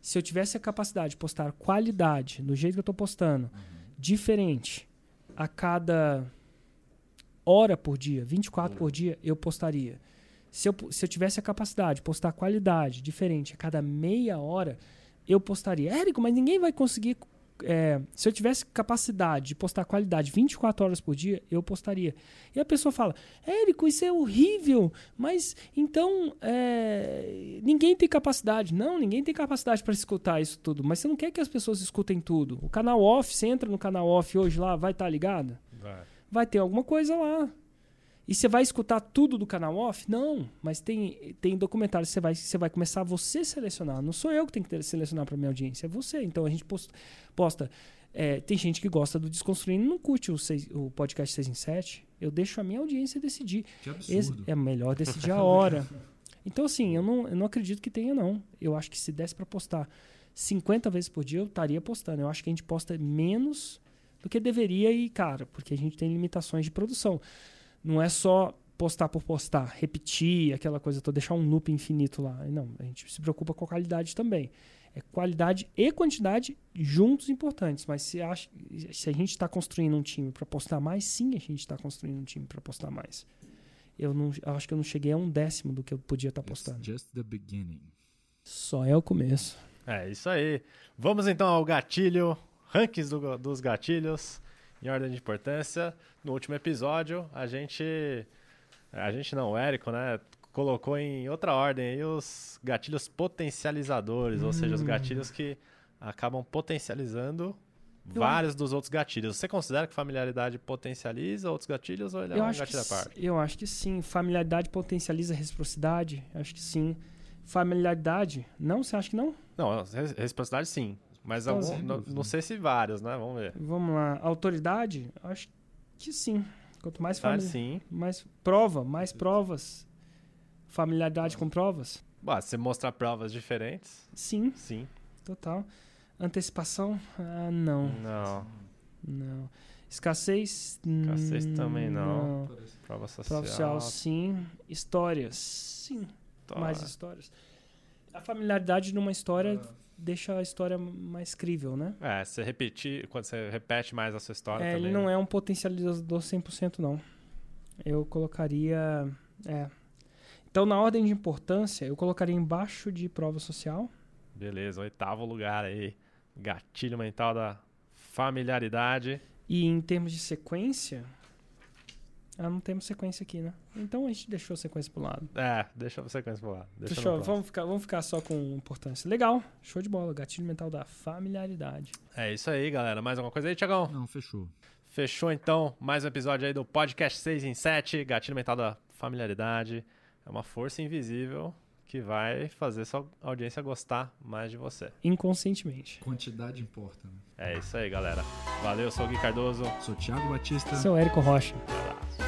se eu tivesse a capacidade de postar qualidade, do jeito que eu estou postando, uhum. diferente, a cada hora por dia, 24 uhum. por dia, eu postaria se eu, se eu tivesse a capacidade de postar qualidade diferente a cada meia hora, eu postaria. Érico, mas ninguém vai conseguir. É, se eu tivesse capacidade de postar qualidade 24 horas por dia, eu postaria. E a pessoa fala: Érico, isso é horrível, mas então é, ninguém tem capacidade. Não, ninguém tem capacidade para escutar isso tudo. Mas você não quer que as pessoas escutem tudo. O canal off, você entra no canal off hoje lá, vai estar tá ligado? Vai. Vai ter alguma coisa lá. E você vai escutar tudo do canal off? Não, mas tem, tem documentários que você vai, você vai começar a você selecionar. Não sou eu que tenho que selecionar para minha audiência, é você. Então a gente posta. posta é, tem gente que gosta do Desconstruindo e não curte o, seis, o podcast 6 em 7. Eu deixo a minha audiência decidir. Que absurdo. Esse, é melhor decidir a hora. Então, assim, eu não, eu não acredito que tenha, não. Eu acho que se desse para postar 50 vezes por dia, eu estaria postando. Eu acho que a gente posta menos do que deveria e, cara, porque a gente tem limitações de produção. Não é só postar por postar, repetir aquela coisa toda, deixar um loop infinito lá. Não, a gente se preocupa com a qualidade também. É qualidade e quantidade juntos importantes. Mas se, acha, se a gente está construindo um time para postar mais, sim, a gente está construindo um time para postar mais. Eu, não, eu acho que eu não cheguei a um décimo do que eu podia estar tá postando. It's just the beginning. Só é o começo. É isso aí. Vamos então ao gatilho, rankings do, dos gatilhos em ordem de importância. No último episódio, a gente. A gente não, o Érico, né? Colocou em outra ordem aí os gatilhos potencializadores, hum. ou seja, os hum. gatilhos que acabam potencializando eu vários dos outros gatilhos. Você considera que familiaridade potencializa outros gatilhos ou ele é eu um gatilho à parte? Eu acho que sim. Familiaridade potencializa reciprocidade? Acho que sim. Familiaridade? Não? Você acha que não? Não, reciprocidade sim. Mas algum, não, não, sei se vários, né? Vamos ver. Vamos lá. Autoridade? Acho que sim. Quanto mais Tá, família, sim. mais prova, mais provas. Familiaridade com provas? Se você mostrar provas diferentes, Sim, sim. total. Antecipação? Ah, não. Não. Não. Escassez? Escassez também não. Parece. Prova social. Prova social, sim. Histórias? Sim. Tá. Mais histórias. A familiaridade numa história Ah, deixa a história mais crível, né? É, você repetir, quando você repete mais a sua história É, também. ele não é um potencializador 100% não. Eu colocaria... É. Então, na ordem de importância, eu colocaria embaixo de prova social. Beleza, oitavo lugar aí. Gatilho mental da familiaridade. E em termos de sequência... Ah, não temos sequência aqui, né? Então a gente deixou a sequência pro lado. É, deixa você conhecer lá. Deixa Deixa, próximo. vamos, ficar, vamos ficar só com importância. Legal, show de bola. Gatilho mental da familiaridade. É isso aí, galera. Mais alguma coisa aí, Tiagão? Não, fechou. Fechou então mais um episódio aí do podcast 6 em 7, Gatilho Mental da Familiaridade. É uma força invisível que vai fazer sua audiência gostar mais de você. Inconscientemente. Quantidade importa. Né? É isso aí, galera. Valeu, sou o Gui Cardoso. Sou Thiago Batista. Seu Érico Rocha. Um abraço.